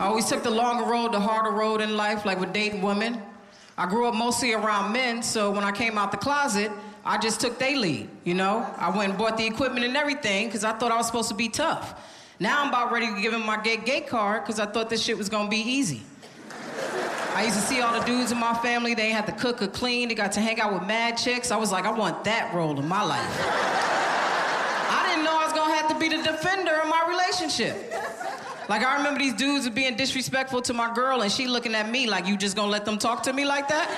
I always took the longer road, the harder road in life, like with dating women. I grew up mostly around men, so when I came out the closet, I just took their lead, you know? I went and bought the equipment and everything because I thought I was supposed to be tough. Now I'm about ready to give him my gay gay card because I thought this shit was gonna be easy. I used to see all the dudes in my family, they had to cook or clean, they got to hang out with mad chicks. I was like, I want that role in my life. I didn't know I was gonna have to be the defender in my relationship. Like I remember these dudes being disrespectful to my girl and she looking at me like you just gonna let them talk to me like that?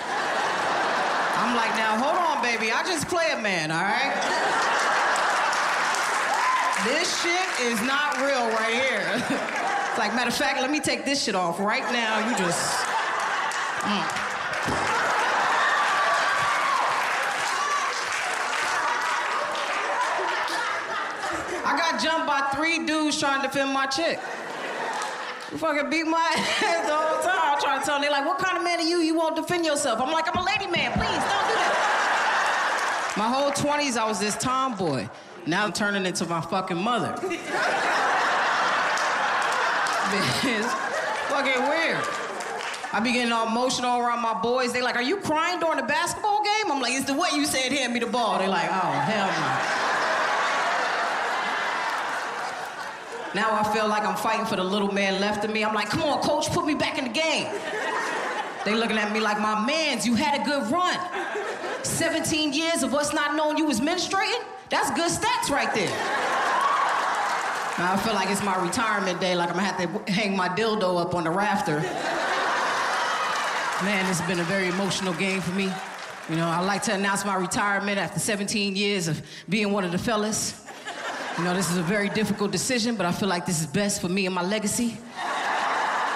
I'm like, now hold on, baby. I just play a man, all right? This shit is not real right here. it's like, matter of fact, let me take this shit off right now. You just. Mm. I got jumped by three dudes trying to defend my chick. Fucking beat my ass the whole time. I'm trying to tell them, they're like, what kind of man are you? You won't defend yourself. I'm like, I'm a lady man. Please, don't do that. My whole 20s, I was this tomboy. Now I'm turning into my fucking mother. it's fucking weird. I be getting all emotional around my boys. They like, are you crying during the basketball game? I'm like, it's the way you said hand me the ball. They like, oh, hell no. Now I feel like I'm fighting for the little man left of me. I'm like, come on, coach, put me back in the game. They looking at me like, my mans, you had a good run. 17 years of us not knowing you was menstruating? That's good stats right there. Now I feel like it's my retirement day, like I'm gonna have to hang my dildo up on the rafter. Man, has been a very emotional game for me. You know, I like to announce my retirement after 17 years of being one of the fellas. You know, this is a very difficult decision, but I feel like this is best for me and my legacy.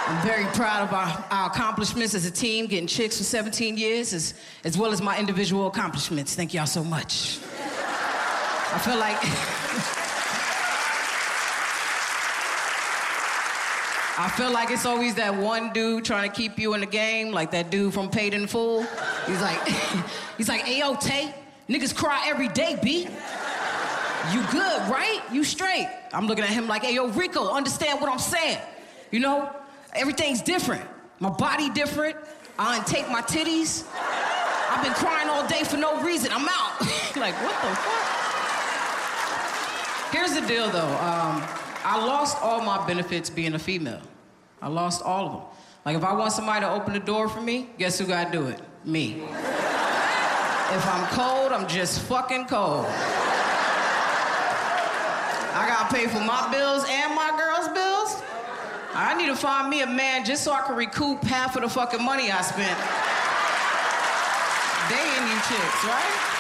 I'm very proud of our, our accomplishments as a team, getting chicks for 17 years, as, as well as my individual accomplishments. Thank y'all so much. I feel like. I feel like it's always that one dude trying to keep you in the game, like that dude from Paid in Full. He's like, he's like, hey, Tay, niggas cry every day, B. You good, right? You straight. I'm looking at him like, hey, yo, Rico, understand what I'm saying. You know, everything's different. My body different. I untake my titties. I've been crying all day for no reason. I'm out. like, what the fuck? Here's the deal, though. Um, I lost all my benefits being a female. I lost all of them. Like, if I want somebody to open the door for me, guess who gotta do it? Me. if I'm cold, I'm just fucking cold. I gotta pay for my bills and my girls' bills. I need to find me a man just so I can recoup half of the fucking money I spent dating you chicks, right?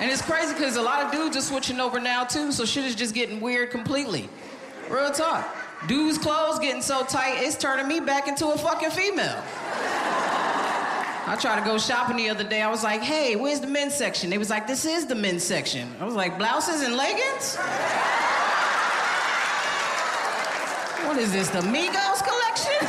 And it's crazy because a lot of dudes are switching over now too, so shit is just getting weird completely. Real talk. Dudes' clothes getting so tight, it's turning me back into a fucking female. I tried to go shopping the other day. I was like, hey, where's the men's section? They was like, this is the men's section. I was like, blouses and leggings? What is this, the Migos collection?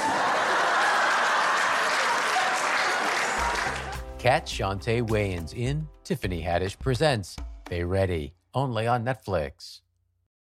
Catch Chaunté Wayans in Tiffany Haddish Presents They Ready, only on Netflix.